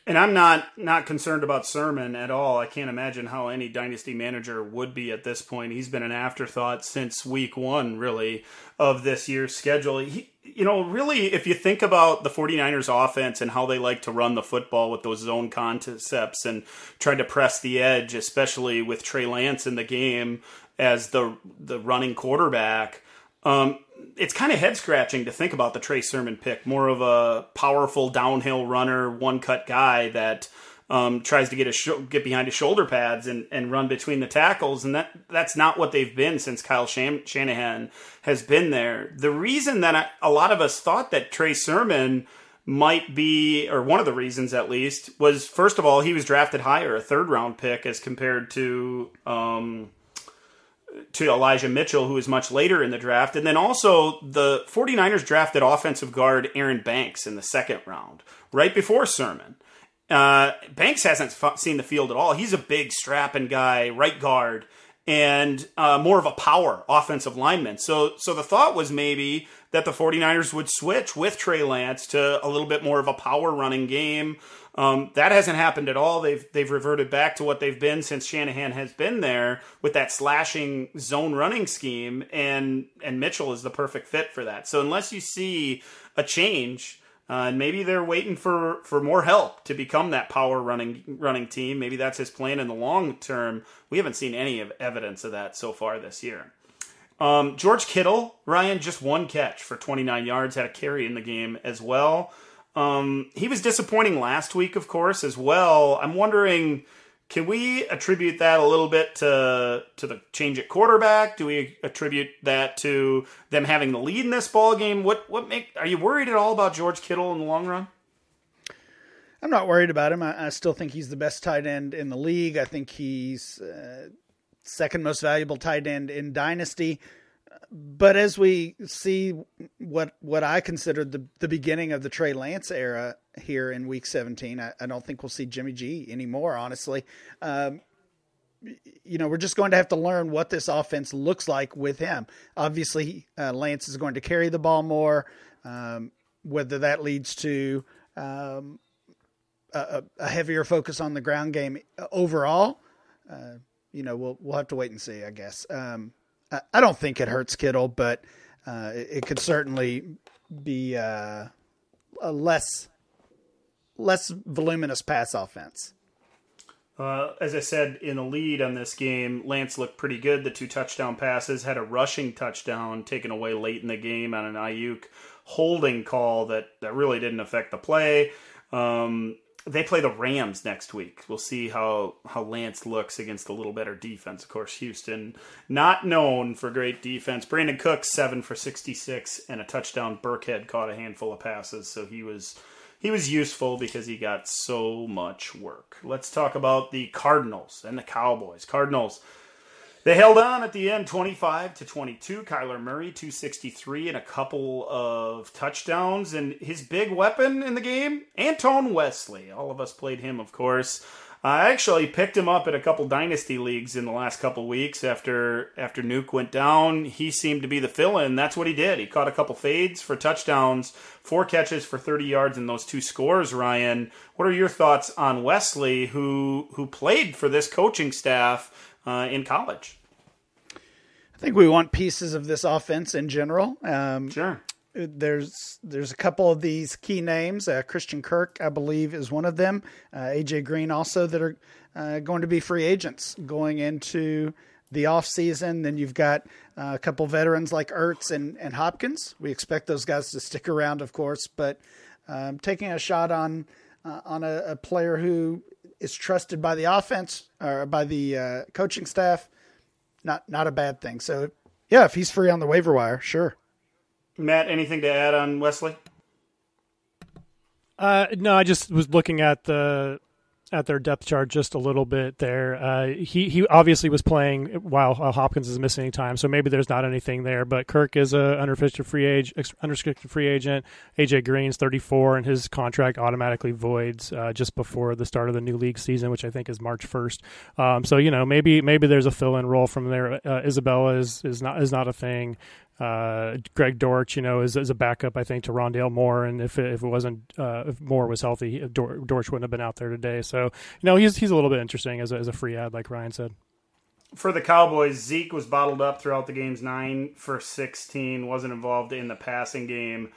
And I'm not not concerned about Sermon at all. I can't imagine how any dynasty manager would be at this point. He's been an afterthought since week 1 really of this year's schedule. He, you know, really if you think about the 49ers offense and how they like to run the football with those zone concepts and try to press the edge, especially with Trey Lance in the game as the the running quarterback, um, it's kind of head scratching to think about the Trey Sermon pick. More of a powerful downhill runner, one cut guy that um, tries to get a sh- get behind his shoulder pads and, and run between the tackles, and that that's not what they've been since Kyle Sham- Shanahan has been there. The reason that I, a lot of us thought that Trey Sermon might be, or one of the reasons at least, was first of all he was drafted higher, a third round pick as compared to. Um, to Elijah Mitchell, who is much later in the draft. And then also the 49ers drafted offensive guard Aaron Banks in the second round, right before Sermon. Uh, Banks hasn't seen the field at all. He's a big strapping guy, right guard, and uh, more of a power offensive lineman. So, so the thought was maybe that the 49ers would switch with Trey Lance to a little bit more of a power running game. Um, that hasn't happened at all. They've they've reverted back to what they've been since Shanahan has been there with that slashing zone running scheme, and and Mitchell is the perfect fit for that. So unless you see a change, uh, and maybe they're waiting for, for more help to become that power running running team. Maybe that's his plan in the long term. We haven't seen any of evidence of that so far this year. Um, George Kittle, Ryan, just one catch for 29 yards, had a carry in the game as well. Um, he was disappointing last week, of course, as well. I'm wondering, can we attribute that a little bit to to the change at quarterback? Do we attribute that to them having the lead in this ball game? What what make are you worried at all about George Kittle in the long run? I'm not worried about him. I, I still think he's the best tight end in the league. I think he's uh, second most valuable tight end in Dynasty but as we see what what I consider the the beginning of the Trey Lance era here in Week 17, I, I don't think we'll see Jimmy G anymore. Honestly, um, you know, we're just going to have to learn what this offense looks like with him. Obviously, uh, Lance is going to carry the ball more. Um, whether that leads to um, a, a, heavier focus on the ground game overall, uh, you know, we'll we'll have to wait and see. I guess. Um, I don't think it hurts Kittle, but uh, it, could certainly be uh, a less less voluminous pass offense. Uh, as I said in the lead on this game, Lance looked pretty good. The two touchdown passes had a rushing touchdown taken away late in the game on an Aiyuk holding call that, that really didn't affect the play. Um, they play the Rams next week. We'll see how how Lance looks against a little better defense. Of course, Houston not known for great defense. Brandin Cooks seven for sixty six and a touchdown. Burkhead caught a handful of passes, so he was he was useful because he got so much work. Let's talk about the Cardinals and the Cowboys. Cardinals they held on at the end 25 to 22. Kyler Murray 263 and a couple of touchdowns and his big weapon in the game, Antoine Wesley. All of us played him, of course. I actually picked him up at a couple dynasty leagues in the last couple weeks after after Nuke went down. He seemed to be the fill-in. That's what he did. He caught a couple fades for touchdowns, four catches for 30 yards in those two scores, Ryan. What are your thoughts on Wesley who who played for this coaching staff uh, in college. I think we want pieces of this offense in general. Um, sure. There's there's a couple of these key names. Uh, Christian Kirk, I believe, is one of them. Uh, AJ Green also that are uh, going to be free agents going into the off season. Then you've got uh, a couple veterans like Ertz and, and Hopkins. We expect those guys to stick around, of course, but um, taking a shot on uh, on a, a, player who is trusted by the offense or by the uh, coaching staff, not not a bad thing. So yeah, if he's free on the waiver wire, sure. Matt, anything to add on Wesley? Uh, no, I just was looking at the at their depth chart just a little bit there. Uh, he he obviously was playing while Hopkins is missing time, so maybe there's not anything there. But Kirk is a unrestricted free age, unrestricted free agent. AJ Green's 34, and his contract automatically voids uh, just before the start of the new league season, which I think is March 1st. Um, so you know maybe maybe there's a fill in role from there. Uh, Isabella is is not is not a thing. Uh, Greg Dortch, you know, is, is a backup, I think, to Rondale Moore. And if if it wasn't, uh, if Moore was healthy, Dortch wouldn't have been out there today. So, you know, he's, he's a little bit interesting as a, as a free ad, like Ryan said. For the Cowboys, Zeke was bottled up throughout the games, nine for 16, wasn't involved in the passing game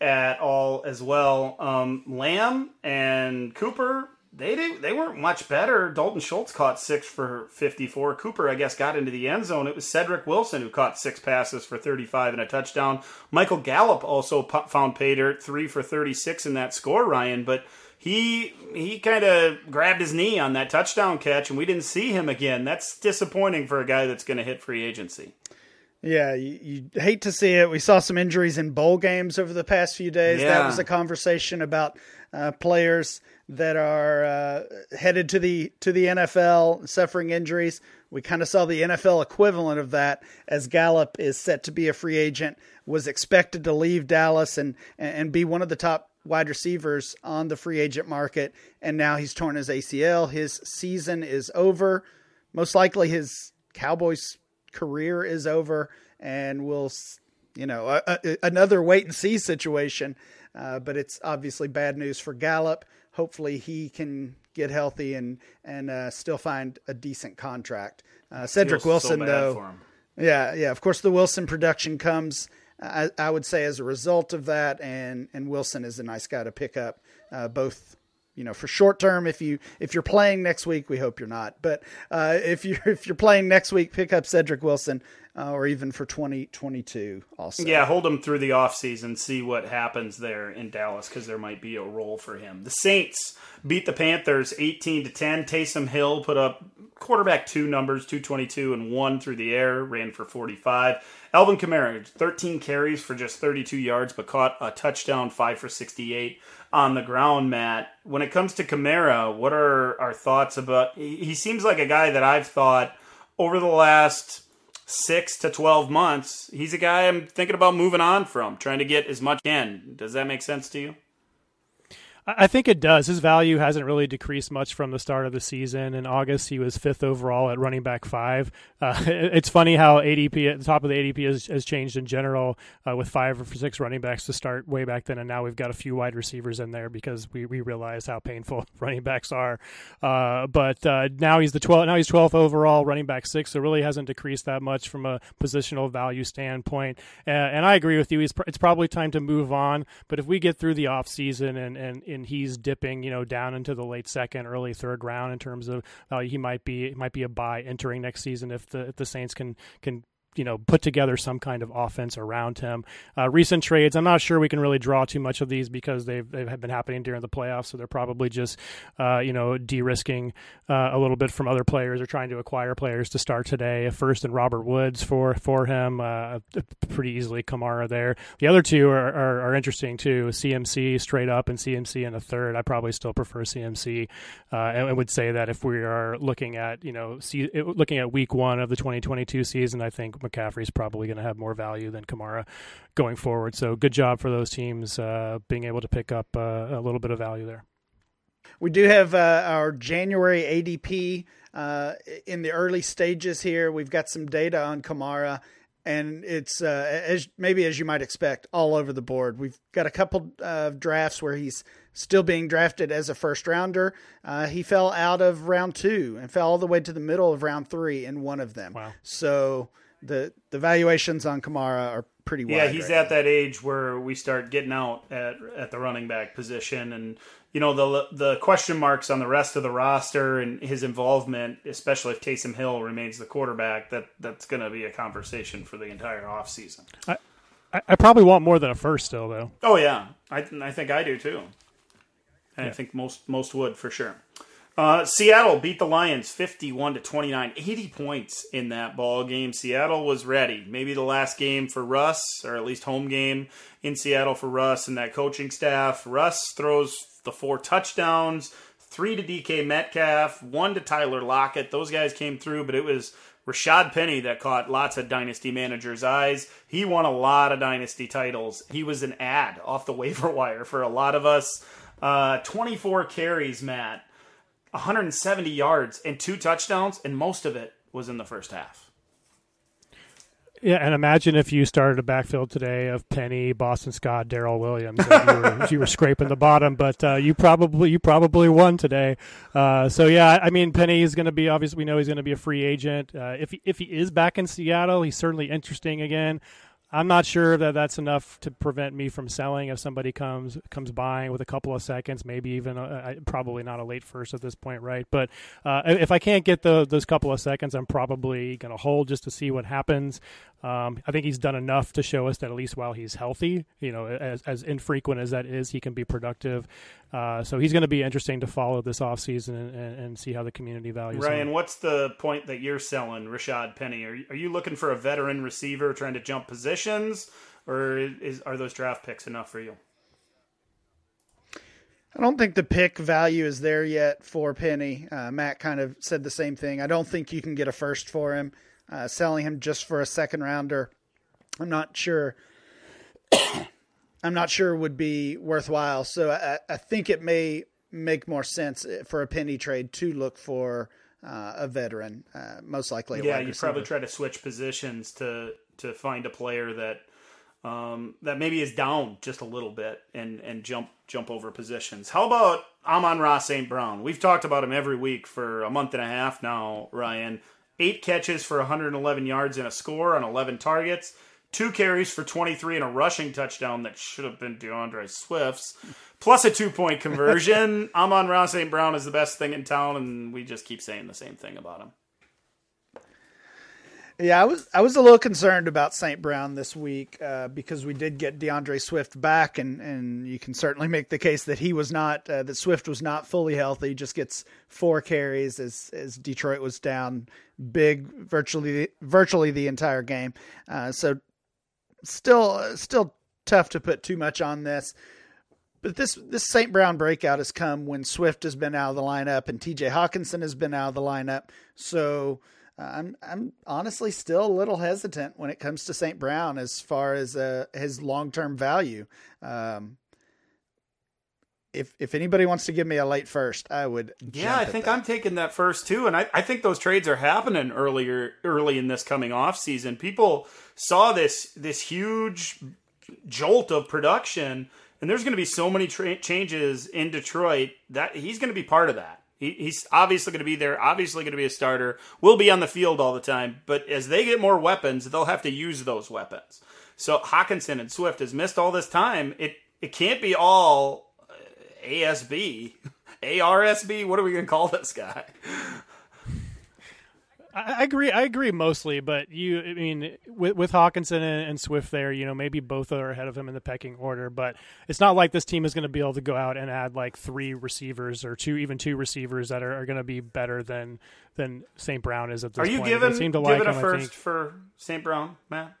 at all as well. Um, Lamb and Cooper they did they weren't much better. Dalton Schultz caught six for fifty four. Cooper, I guess, got into the end zone. It was Cedric Wilson who caught six passes for thirty five and a touchdown. Michael Gallup also found pay dirt, three for thirty six in that score, Ryan. But he he kind of grabbed his knee on that touchdown catch, and we didn't see him again. That's disappointing for a guy that's going to hit free agency. Yeah, you, you, hate to see it. We saw some injuries in bowl games over the past few days. Yeah. That was a conversation about uh, players that are uh, headed to the to the NFL, suffering injuries. We kind of saw the NFL equivalent of that as Gallup is set to be a free agent, was expected to leave Dallas and and be one of the top wide receivers on the free agent market, and now he's torn his ACL. His season is over. Most likely, his Cowboys career is over, and we'll, you know, a, a, another wait and see situation. Uh, but it's obviously bad news for Gallup. Hopefully, he can get healthy and and uh, still find a decent contract. Uh, Cedric Wilson, so though, yeah, yeah. Of course, the Wilson production comes I, I, would say as a result of that, and and Wilson is a nice guy to pick up, uh, both you know for short term. If you if you're playing next week, we hope you're not, but uh, if you're [LAUGHS] if you're playing next week, pick up Cedric Wilson uh, or even for 2022 also. Yeah, hold him through the offseason, see what happens there in Dallas because there might be a role for him. The Saints beat the Panthers 18 to 10. Taysom Hill put up quarterback two numbers, 222 and one through the air, ran for 45. Alvin Kamara, 13 carries for just 32 yards, but caught a touchdown, 5 for 68 on the ground, Matt. When it comes to Kamara, what are our thoughts about he seems like a guy that I've thought over the last six to 12 months, he's a guy I'm thinking about moving on from, trying to get as much in. Does that make sense to you? I think it does. His value hasn't really decreased much from the start of the season. In August, he was fifth overall at running back five. Uh, [LAUGHS] it's funny how ADP at the top of the ADP has, has changed in general uh, with five or six running backs to start way back then, and now we've got a few wide receivers in there because we, we realize how painful [LAUGHS] running backs are. Uh, but uh, now he's the 12. Now he's 12th overall, running back six. So really hasn't decreased that much from a positional value standpoint. and I agree with you. Pr- it's probably time to move on. But if we get through the off season and and and he's dipping, you know, down into the late second, early third round in terms of uh, he might be might be a buy entering next season if the if the Saints can can you know put together some kind of offense around him. Uh, recent trades, I'm not sure we can really draw too much of these because they've they've been happening during the playoffs, so they're probably just uh, you know de-risking uh, a little bit from other players or trying to acquire players to start today. First and Robert Woods for for him, uh, pretty easily Kamara there. The other two are, are, are, interesting too. CMC straight up and CMC in the third. I probably still prefer CMC, uh, and would say that if we are looking at you know see, looking at week one of the 2022 season, I think McCaffrey's probably going to have more value than Kamara going forward. So good job for those teams uh, being able to pick up uh, a little bit of value there. We do have uh, our January ADP uh, in the early stages here. We've got some data on Kamara and it's uh, as maybe as you might expect all over the board. We've got a couple of drafts where he's still being drafted as a first rounder. Uh, he fell out of round two and fell all the way to the middle of round three in one of them. Wow. So the the valuations on Kamara are pretty wide. Yeah, he's right at now. that age where we start getting out at at the running back position, and you know the the question marks on the rest of the roster and his involvement, especially if Taysom Hill remains the quarterback. That that's going to be a conversation for the entire offseason. I, I probably want more than a first still, though. Oh yeah, I I think I do too. And Yeah. I think most most would for sure. Uh, Seattle beat the Lions 51 to 29, 80 points in that ball game. Seattle was ready. Maybe the last game for Russ, or at least home game in Seattle for Russ and that coaching staff. Russ throws the four touchdowns, three to DK Metcalf, one to Tyler Lockett. Those guys came through, but it was Rashaad Penny that caught lots of dynasty managers' eyes. He won a lot of dynasty titles. He was an ad off the [LAUGHS] waiver wire for a lot of us. Uh, 24 carries, Matt. 170 yards and two touchdowns, and most of it was in the first half. Yeah, and imagine if you started a backfield today of Penny, Boston Scott, Darrel Williams. You were, [LAUGHS] you were scraping the bottom, but uh, you probably you probably won today. Uh, so yeah, I mean Penny is going to be obviously we know he's going to be a free agent. Uh, if he, if he is back in Seattle, he's certainly interesting again. I'm not sure that that's enough to prevent me from selling if somebody comes comes buying with a couple of seconds, maybe even a, probably not a late first at this point, right? But uh, if I can't get the, those couple of seconds, I'm probably going to hold just to see what happens. Um, I think he's done enough to show us that at least while he's healthy, you know, as, as infrequent as that is, he can be productive. Uh, so he's going to be interesting to follow this offseason and, and, see how the community values Ryan, him. what's the point that you're selling Rashaad Penny? Are, are you looking for a veteran receiver trying to jump positions, or is, are those draft picks enough for you? I don't think the pick value is there yet for Penny. Uh, Matt kind of said the same thing. I don't think you can get a first for him. Uh, selling him just for a second rounder, I'm not sure. [COUGHS] I'm not sure would be worthwhile. So I, I, think it may make more sense for a penny trade to look for uh, a veteran, uh, most likely. yeah, you probably try to switch positions to to find a player that um, that maybe is down just a little bit and and jump jump over positions. How about Amon-Ra St. Brown? We've talked about him every week for a month and a half now, Ryan. Eight catches for 111 yards and a score on 11 targets. Two carries for 23 and a rushing touchdown that should have been D'Andre Swift's, plus a two point conversion. [LAUGHS] Amon-Ra St. Brown is the best thing in town, and we just keep saying the same thing about him. Yeah, I was I was a little concerned about St. Brown this week uh, because we did get D'Andre Swift back, and, and you can certainly make the case that he was not uh, that Swift was not fully healthy. He just gets four carries as as Detroit was down big virtually virtually the entire game. Uh, so still still tough to put too much on this. But this this St. Brown breakout has come when Swift has been out of the lineup and T.J. Hockenson has been out of the lineup. So I'm I'm honestly still a little hesitant when it comes to St. Brown as far as uh, his long term value. Um, if if anybody wants to give me a late first, I would. Yeah, I think that. I'm taking that first too, and I, I think those trades are happening earlier early in this coming off season. People saw this this huge jolt of production, and there's going to be so many tra- changes in Detroit that he's going to be part of that. He, he's obviously going to be there, obviously going to be a starter, will be on the field all the time. But as they get more weapons, they'll have to use those weapons. So Hockenson and Swift has missed all this time. It it can't be all uh, ASB, ARSB. What are we going to call this guy? [LAUGHS] I agree. I agree mostly, but you, I mean, with, with Hockenson and, and, Swift there, you know, maybe both are ahead of him in the pecking order, but it's not like this team is going to be able to go out and add like three receivers or two, even two receivers that are, are going to be better than than St. Brown is at this point. Are you point. giving, giving like a first for St. Brown, Matt?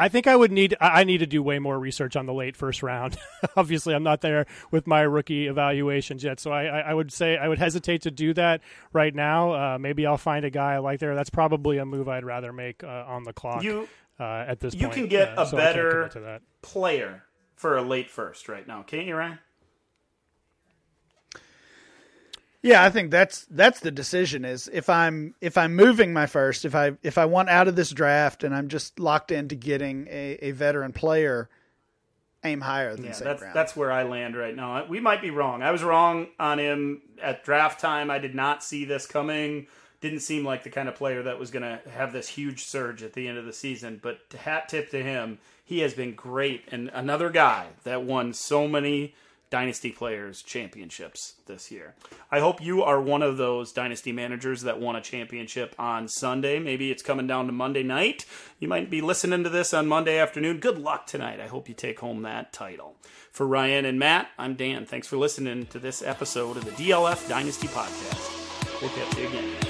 I think I would need I need to do way more research on the late first round. [LAUGHS] Obviously, I'm not there with my rookie evaluations yet, so I, I would say I would hesitate to do that right now. Uh, maybe I'll find a guy I like there. That's probably a move I'd rather make uh, on the clock. You uh, at this point. you point. can get a so better player for a late first right now, can't you, Ryan? Yeah, I think that's that's the decision is if I'm if I'm moving my first, if I if I want out of this draft and I'm just locked into getting a, a veteran player, aim higher than yeah, that's Brown. that's where I land right now. We might be wrong. I was wrong on him at draft time. I did not see this coming. Didn't seem like the kind of player that was going to have this huge surge at the end of the season. But hat tip to him, he has been great and another guy that won so many Dynasty Players championships this year. I hope you are one of those Dynasty managers that won a championship on Sunday. Maybe it's coming down to Monday night. You might be listening to this on Monday afternoon. Good luck tonight. I hope you take home that title. For Ryan and Matt, I'm Dan. Thanks for listening to this episode of the DLF Dynasty Podcast. We'll catch you again.